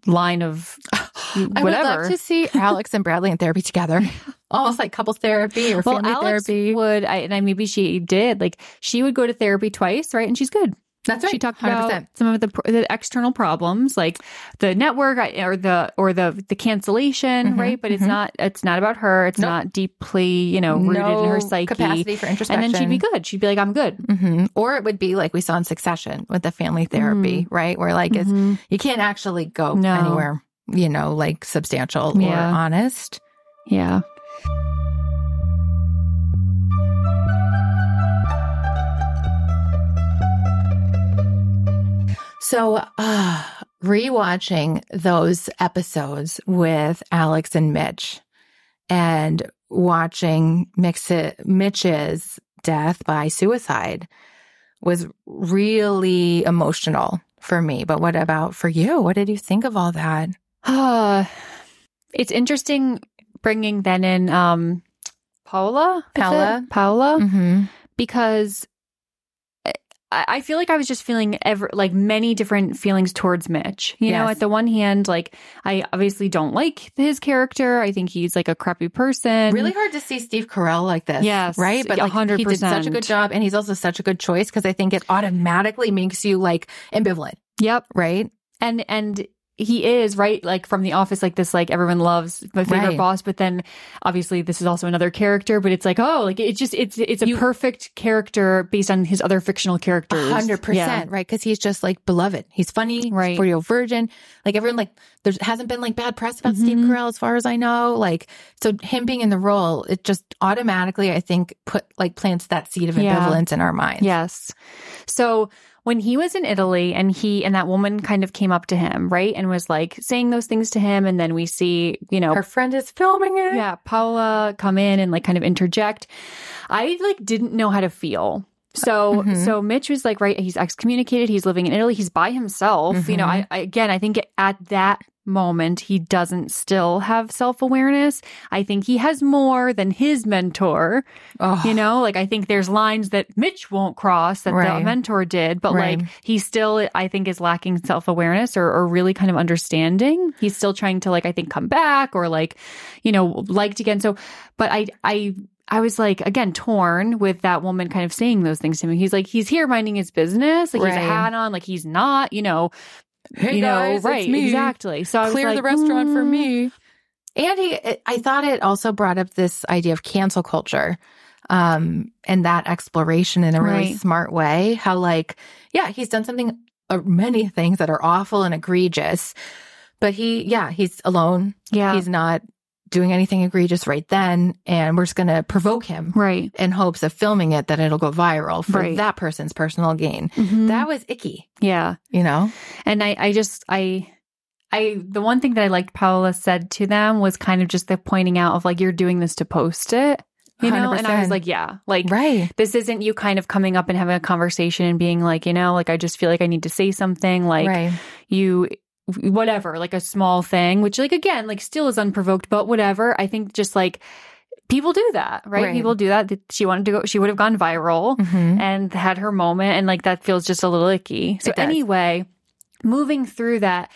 line of <sighs> I would whatever. love to see Alex and Bradley in therapy together. <laughs> Almost like couples therapy or well, family Alex therapy. would, I, and I, maybe she did, like, she would go to therapy twice, right? And she's good. That's right. She talked 100%. about some of the the external problems, like the network or the or the the cancellation, Mhm, right? But it's mhm. not it's not about her. It's Nope. not deeply, you know, rooted in her psyche. capacity for And then she'd be good. She'd be like, I'm good. hmm Or it would be like we saw in Succession with the family therapy, right? Where like it's, Mhm. you can't actually go No. anywhere, you know, like substantial Yeah. or honest. Yeah. So uh, rewatching those episodes with Alex and Mitch and watching Mix- Mitch's death by suicide was really emotional for me. But what about for you? What did you think of all that? Uh, <sighs> it's interesting bringing then in um, Paola. Paola. Paola, Mm-hmm. because I, feel like I was just feeling ever like many different feelings towards Mitch. You know, at the one hand, like I obviously don't like his character. I think he's like a crappy person. Really hard to see Steve Carell like this. Yes, Right? But like, he did such a good job and he's also such a good choice because I think it automatically makes you like ambivalent, Yep. right? and and he is right like from the office like this like everyone loves my favorite Right. boss but then obviously this is also another character but it's like oh like it's just it's it's a perfect character based on his other fictional characters A hundred Yeah. percent, right? Because he's just like beloved. He's funny, Right. Forty year old virgin. Like everyone, like there hasn't been like bad press about Steve Mhm. Carell as far as I know. Like so, him being in the role, it just automatically, I think, put like plants that seed of Yeah. ambivalence in our minds. yes so when he was in Italy and he and that woman kind of came up to him right? And was like saying those things to him. And then we see you know her friend is filming it. yeah paola come in and like kind of interject. I like didn't know how to feel. So Mhm. so mitch was like right he's excommunicated. He's living in italy. He's by himself. You know I, I again i think at that moment he doesn't still have self-awareness i think he has more than his mentor Oh, you know like i think there's lines that mitch won't cross that the mentor did but Right. like he still i think is lacking self-awareness or, or really kind of understanding he's still trying to like i think come back or like you know liked again so but i i I was like, again, torn with that woman kind of saying those things to me. He's like, he's here minding his business. Like, he's a hat on. Like, he's not, you know, Hey you guys, it's right. me. Exactly. So I was clear like, the restaurant for mm, me. And he, I thought it also brought up this idea of cancel culture, um, and that exploration in a really Right. smart way. How like, yeah, he's done something, uh, many things that are awful and egregious, but he, yeah, he's alone. Yeah. He's not doing anything egregious right then, and we're just going to provoke him right. in hopes of filming it that it'll go viral for Right. that person's personal gain. Mhm. That was icky, yeah. you know. And I, I just, I, I, the one thing that I liked Paola said to them was kind of just the pointing out of like, you're doing this to post it, you know? And I was like, yeah, like, Right. this isn't you kind of coming up and having a conversation and being like, you know, like, I just feel like I need to say something. Like, right. you, whatever, like a small thing, which, like, again, like, still is unprovoked, but whatever. I think just like, people do that, right? Right. People do that. She wanted to go, she would have gone viral Mhm. and had her moment and like that feels just a little icky. So anyway, moving through that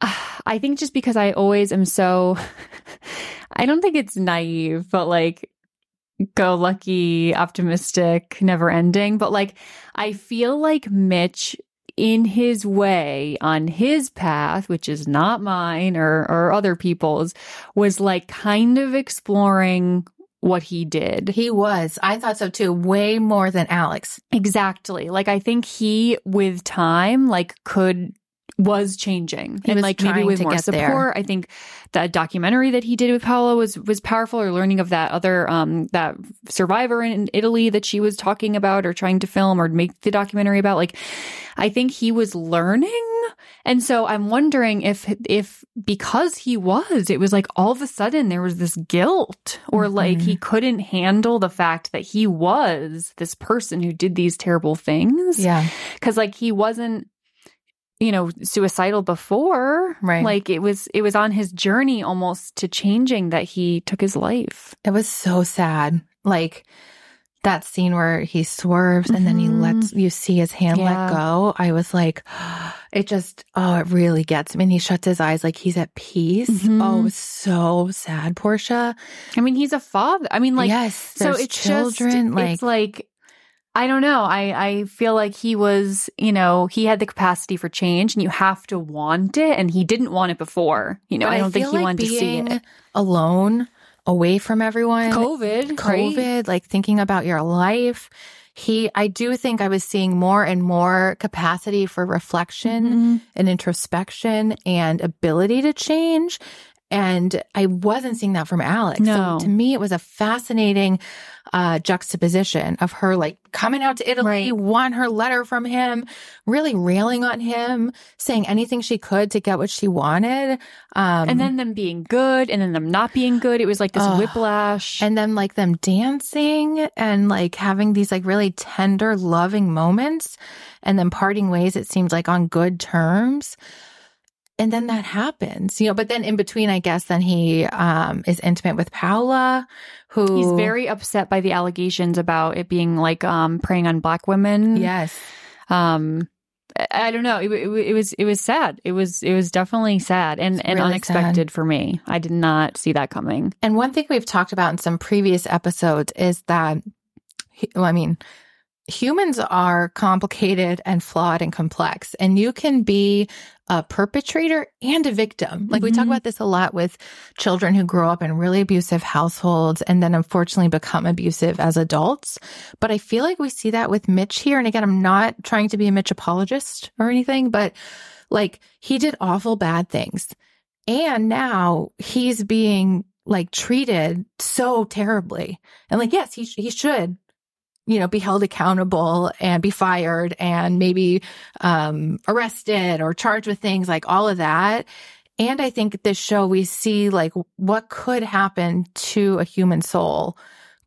<sighs> I think just because I always am so <laughs> I don't think it's naive, but like go lucky, optimistic, never ending, but like I feel like Mitch in his way on his path, which is not mine or or other people's, was like kind of exploring what he did. He was. I thought so too. Way more than Alex. Exactly. Like I think he with time like could was changing He and was like maybe with more get there. support. I think that documentary that he did with Paola was was powerful or learning of that other um that survivor in Italy that she was talking about or trying to film or make the documentary about like I think he was learning and so I'm wondering if if because he was it was like all of a sudden there was this guilt or like Mm-hmm. he couldn't handle the fact that he was this person who did these terrible things Yeah. because like he wasn't you know suicidal before Right. like it was it was on his journey almost to changing that he took his life It was so sad. Like that scene where he swerves and then he Mhm. lets you see his hand Yeah. let go. I was like, <gasps> it just, oh, it really gets me. And he shuts his eyes like he's at peace. Mhm. Oh, so sad, Portia. i mean he's a father i mean like yes. so it's children. just like, it's like I don't know. I, I feel like he was, you know, he had the capacity for change and you have to want it. And he didn't want it before. You know, but I don't think he like wanted to see it. alone, away from everyone. COVID. COVID, like thinking about your life. He, I do think I was seeing more and more capacity for reflection Mhm. and introspection and ability to change. And I wasn't seeing that from Alex. No. So to me, it was a fascinating uh, juxtaposition of her like coming out to Italy, Right. won her letter from him, really railing on him, saying anything she could to get what she wanted. Um, and then them being good and then them not being good. It was like this Ugh. whiplash. and then like them dancing and like having these like really tender, loving moments and then parting ways, it seemed like on good terms. And then that happens, you know, but then in between, I guess, then he um, is intimate with Paola, who He's very upset by the allegations about it being like um preying on black women. yes, Um I- don't know. It, it, it was it was sad. It was it was definitely sad and, and really unexpected for me. I did not see that coming. And one thing we've talked about in some previous episodes is that, well, I mean, humans are complicated and flawed and complex, and you can be a perpetrator and a victim. Like we talk Mhm. about this a lot with children who grow up in really abusive households and then unfortunately become abusive as adults. But I feel like we see that with Mitch here. And again, I'm not trying to be a Mitch apologist or anything, but like he did awful bad things. And now he's being like treated so terribly. And like, yes, he, he should, you know, be held accountable and be fired and maybe, um, arrested or charged with things like all of that. And I think this show, we see like what could happen to a human soul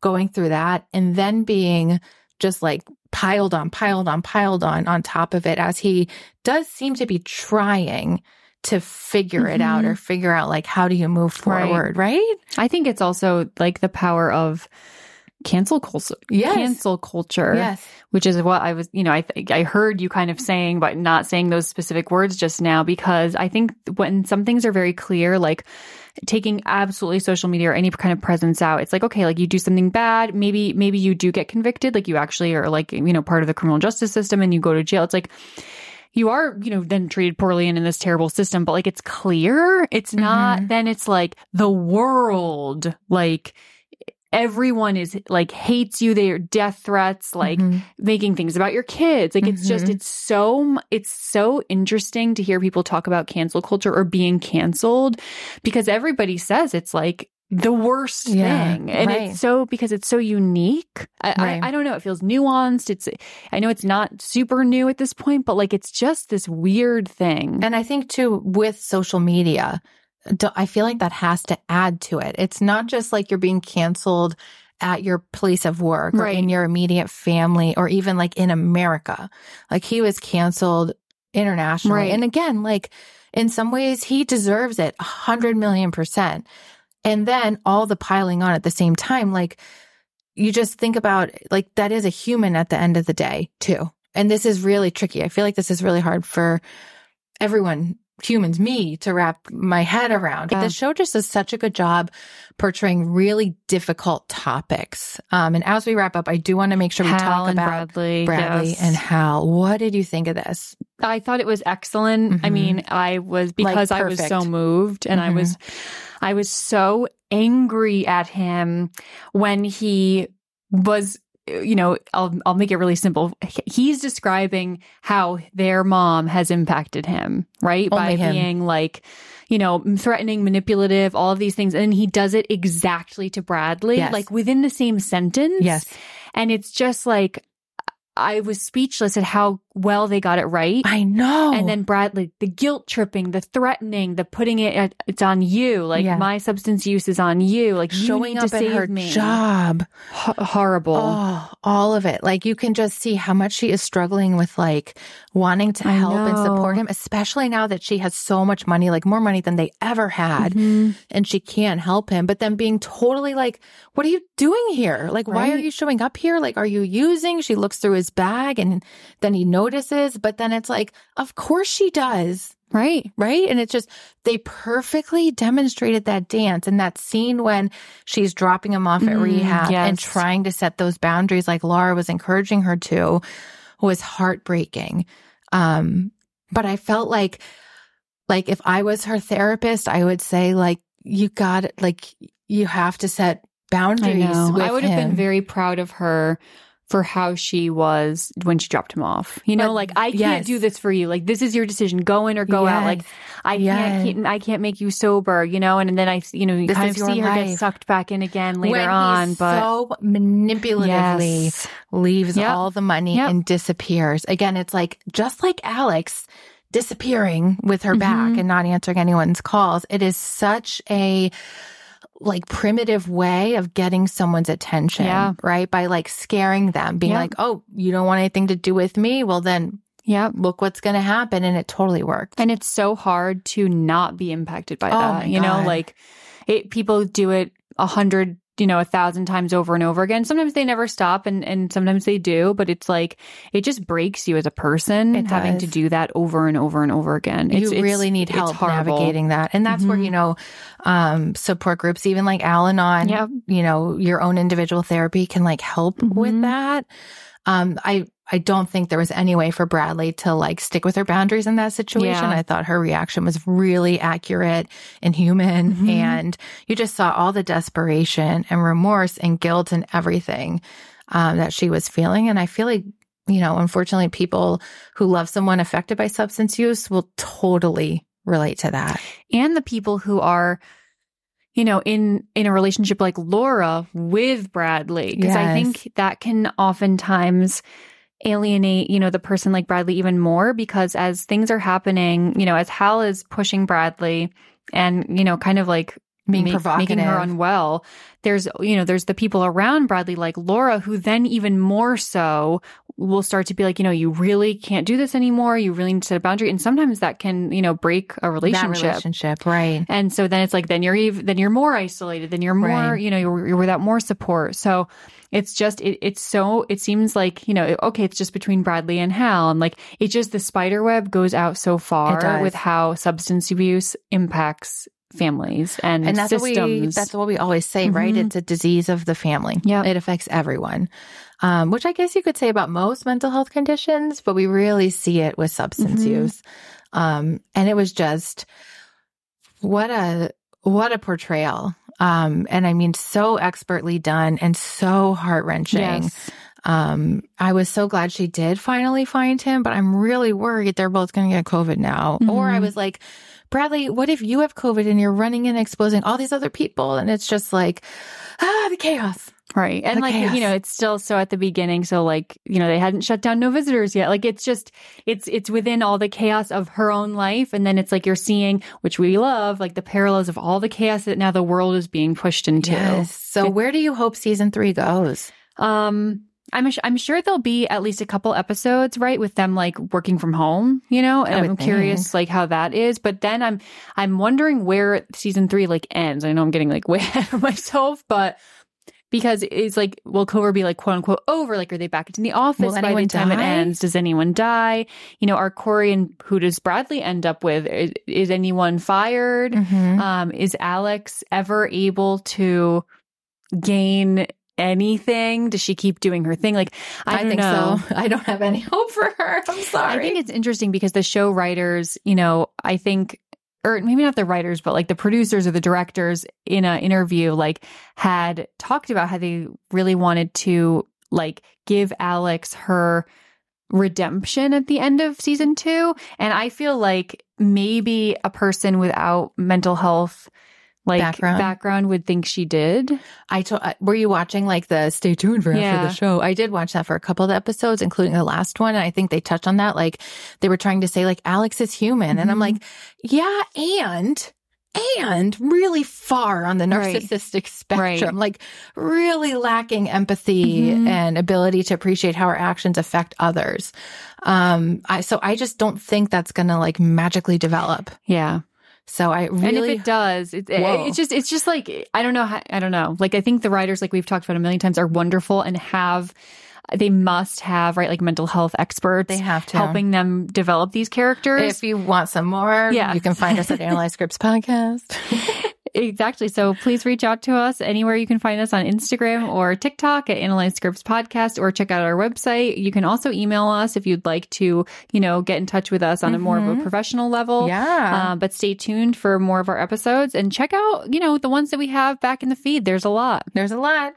going through that and then being just like piled on, piled on, piled on, on top of it as he does seem to be trying to figure it out Mhm. or figure out like how do you move Right. forward, right? I think it's also like the power of cancel culture. Yes. Cancel culture. Yes. which is what I was, you know, I th- I heard you kind of saying, but not saying those specific words just now because I think when some things are very clear, like taking absolutely social media or any kind of presence out, it's like okay, like you do something bad, maybe maybe you do get convicted, like you actually are like you know part of the criminal justice system and you go to jail. It's like you are, you know, then treated poorly and in this terrible system, but like it's clear. It's not, Mhm. then it's like the world, like everyone is like hates you. They are death threats, like Mhm. making things about your kids. Like it's just, Mhm. it's so, it's so interesting to hear people talk about cancel culture or being canceled because everybody says it's like, the worst Yeah, thing. And right. it's so because it's so unique. I, Right. I I don't know. It feels nuanced. It's I know it's not super new at this point, but like it's just this weird thing. And I think too, with social media, I feel like that has to add to it. It's not just like you're being canceled at your place of work or in your immediate family or even like in America. Like he was canceled internationally. Right. And again, like in some ways he deserves it a hundred million percent. And then all the piling on at the same time, like you just think about like that is a human at the end of the day too. And this is really tricky. I feel like this is really hard for everyone, humans, me to wrap my head around. Yeah. The show just does such a good job portraying really difficult topics. Um, and as we wrap up, I do want to make sure we Hal talk about Bradley, Bradley yes. and Hal. What did you think of this? I thought it was excellent. I Mhm. mean, I was because I was so moved and I Mhm. was I was so angry at him when he was you know, I'll I'll make it really simple. He's describing how their mom has impacted him, right? By him. being like, you know, threatening, manipulative, all of these things. And he does it exactly to Bradley, Yes. like within the same sentence. Yes. And it's just like I was speechless at how well they got it right. I know. And then Bradley, the guilt tripping, the threatening, the putting it, at, it's on you. Like Yeah. my substance use is on you. Like you showing need up to at her me. job. H- horrible. Oh, all of it. Like you can just see how much she is struggling with like wanting to I help and support him, especially now that she has so much money, like more money than they ever had, Mhm. and she can't help him. But then being totally like, what are you doing here? Like, why are you showing up here? Like, are you using? She looks through his bag and then he notices, but then it's like, of course she does. Right. Right. And it's just, they perfectly demonstrated that dance and that scene when she's dropping him off at Mm, rehab and trying to set those boundaries like Laura was encouraging her to was heartbreaking. Um, but I felt like, like if I was her therapist, I would say like, you got like, you have to set boundaries. with I would have been very proud of her for how she was when she dropped him off. You know, But like I can't yes. do this for you. Like this is your decision. Go in or go out. Like I Yes. can't, I can't make you sober. You know, and, and then I, you know, you This kind of see her get sucked back in again later when on. but so manipulatively Yes. leaves Yep. all the money Yep. and disappears. Again, it's like just like Alex disappearing with her back Mhm. and not answering anyone's calls. It is such a like primitive way of getting someone's attention, Yeah. right? By like scaring them, being Yep. like, "Oh, you don't want anything to do with me? Well, then yeah. look what's going to happen." And it totally worked. And it's so hard to not be impacted by Oh that. you know, like it, people do it a hundred, you know, a thousand times over and over again. Sometimes they never stop and, and sometimes they do, but it's like, it just breaks you as a person It having to do that over and over and over again. It's, you it's- really need help navigating that. And that's where, Mhm. you know, um, support groups, even like Al Anon, Yep. you know, your own individual therapy can like help with Mhm. that. Um, I, I don't think there was any way for Bradley to like stick with her boundaries in that situation. Yeah. I thought her reaction was really accurate and human. Mhm. And you just saw all the desperation and remorse and guilt and everything, um, that she was feeling. And I feel like, you know, unfortunately, people who love someone affected by substance use will totally relate to that. and the people who are you know in in a relationship like Laura with Bradley because I think that can oftentimes alienate you know the person like Bradley even more because as things are happening you know as Hal is pushing Bradley and you know kind of like Being make- making her unwell there's you know there's the people around Bradley like Laura who then even more so will start to be like you know you really can't do this anymore you really need to set a boundary and sometimes that can you know break a relationship That relationship, right? and so then it's like then you're even then you're more isolated, then you're more Right. you know you're, you're without more support. So it's just it, it's so it seems like you know okay it's just between Bradley and Hal and like it just the spider web goes out so far with how substance abuse impacts families and, And that's systems. what we that's what we always say, right? Mhm. It's a disease of the family. Yeah. It affects everyone. Um, which I guess you could say about most mental health conditions, but we really see it with substance Mhm. use. Um, and it was just what a what a portrayal. Um, and I mean so expertly done and so heart wrenching. Yes. Um, I was so glad she did finally find him, but I'm really worried they're both going to get COVID now. Or I Mhm. was like, Bradley, what if you have COVID and you're running and exposing all these other people? And it's just like, ah, the chaos. Right. And The like, chaos. you know, it's still so at the beginning. So like, you know, they hadn't shut down no visitors yet. Like it's just, it's, it's within all the chaos of her own life. And then it's like you're seeing, which we love, like the parallels of all the chaos that now the world is being pushed into. Yes. So where do you hope season three goes? Um, I'm I'm sure there'll be at least a couple episodes, right, with them like working from home, you know. And I'm curious, like how that is. But then I'm I'm wondering where season three like ends. I know I'm getting like <laughs> way ahead of myself, but because it's like, will Clover be like quote unquote over? Like, are they back into the office Will by the time it ends? Does anyone die? You know, are Cory and who does Bradley end up with? Is, is anyone fired? Mhm. Um, is Alex ever able to gain anything? Does she keep doing her thing? Like, I, don't think know. so. <laughs> I don't have any <laughs> hope for her. I'm sorry. I think it's interesting because the show writers, you know, I think, or maybe not the writers, but like the producers or the directors in an interview, like had talked about how they really wanted to like give Alex her redemption at the end of season two. And I feel like maybe a person without mental health like Background. background would think she did. I told, uh, were you watching like the stay tuned for after Yeah. the show? I did watch that for a couple of the episodes, including the last one. And I think they touched on that. Like they were trying to say like Alex is human. And I'm Mhm. like, yeah, and, and really far on the Right. narcissistic <laughs> spectrum, Right. like really lacking empathy Mhm. and ability to appreciate how our actions affect others. Um, I, so I just don't think that's going to like magically develop. Yeah. So I really, and if it does, it, Whoa. it's just it's just like I don't know how, I don't know. Like I think the writers, like we've talked about a million times, are wonderful and have they must have right like mental health experts. They have to. helping them develop these characters. If you want some more, Yeah. you can find us at <laughs> Analyze Scripts Podcast. <laughs> Exactly. So please reach out to us anywhere you can find us on Instagram or TikTok at Analyze Scripts Podcast or check out our website. You can also email us if you'd like to, you know, get in touch with us on a more of a professional level. Yeah. Uh, but stay tuned for more of our episodes and check out, you know, the ones that we have back in the feed. There's a lot. There's a lot.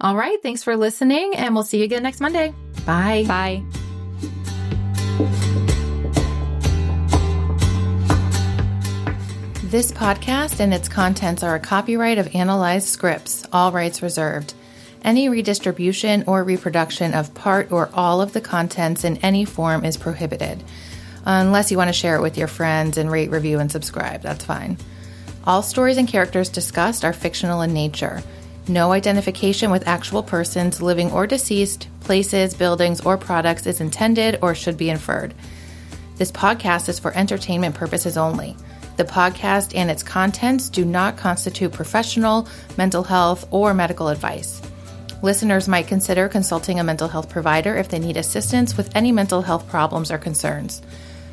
All right. Thanks for listening, and we'll see you again next Monday. Bye. Bye. This podcast and its contents are a copyright of Analyzed Scripts, all rights reserved. Any redistribution or reproduction of part or all of the contents in any form is prohibited. Unless you want to share it with your friends and rate, review, and subscribe, that's fine. All stories and characters discussed are fictional in nature. No identification with actual persons, living or deceased, places, buildings, or products is intended or should be inferred. This podcast is for entertainment purposes only. The podcast and its contents do not constitute professional, mental health, or medical advice. Listeners might consider consulting a mental health provider if they need assistance with any mental health problems or concerns.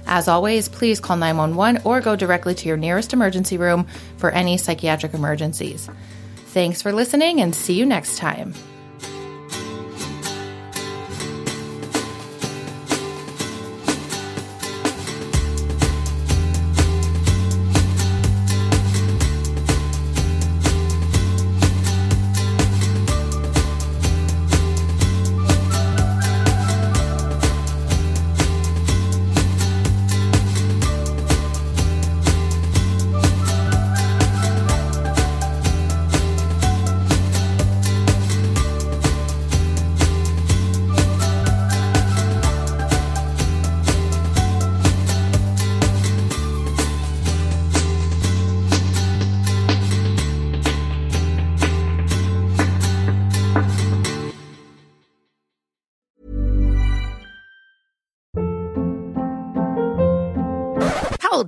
As always, please call 911 or go directly to your nearest emergency room for any psychiatric emergencies. Thanks for listening and see you next time.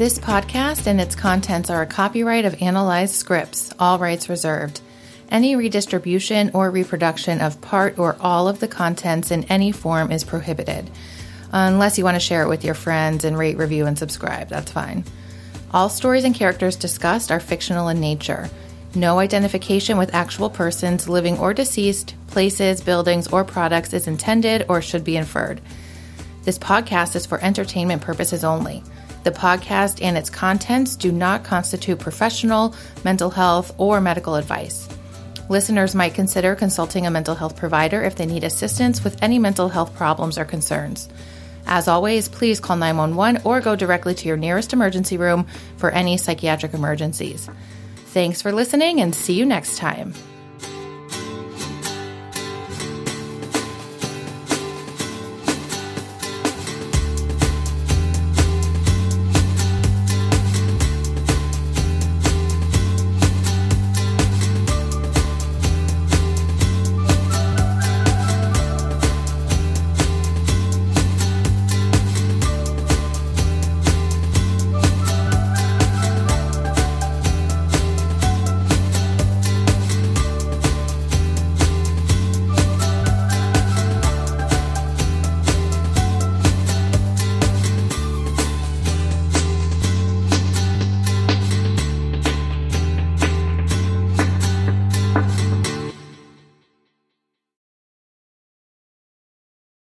This podcast and its contents are a copyright of Analyzed Scripts, all rights reserved. Any redistribution or reproduction of part or all of the contents in any form is prohibited. Unless you want to share it with your friends and rate, review, and subscribe, that's fine. All stories and characters discussed are fictional in nature. No identification with actual persons, living or deceased, places, buildings, or products is intended or should be inferred. This podcast is for entertainment purposes only. The podcast and its contents do not constitute professional, mental health, or medical advice. Listeners might consider consulting a mental health provider if they need assistance with any mental health problems or concerns. As always, please call 911 or go directly to your nearest emergency room for any psychiatric emergencies. Thanks for listening and see you next time.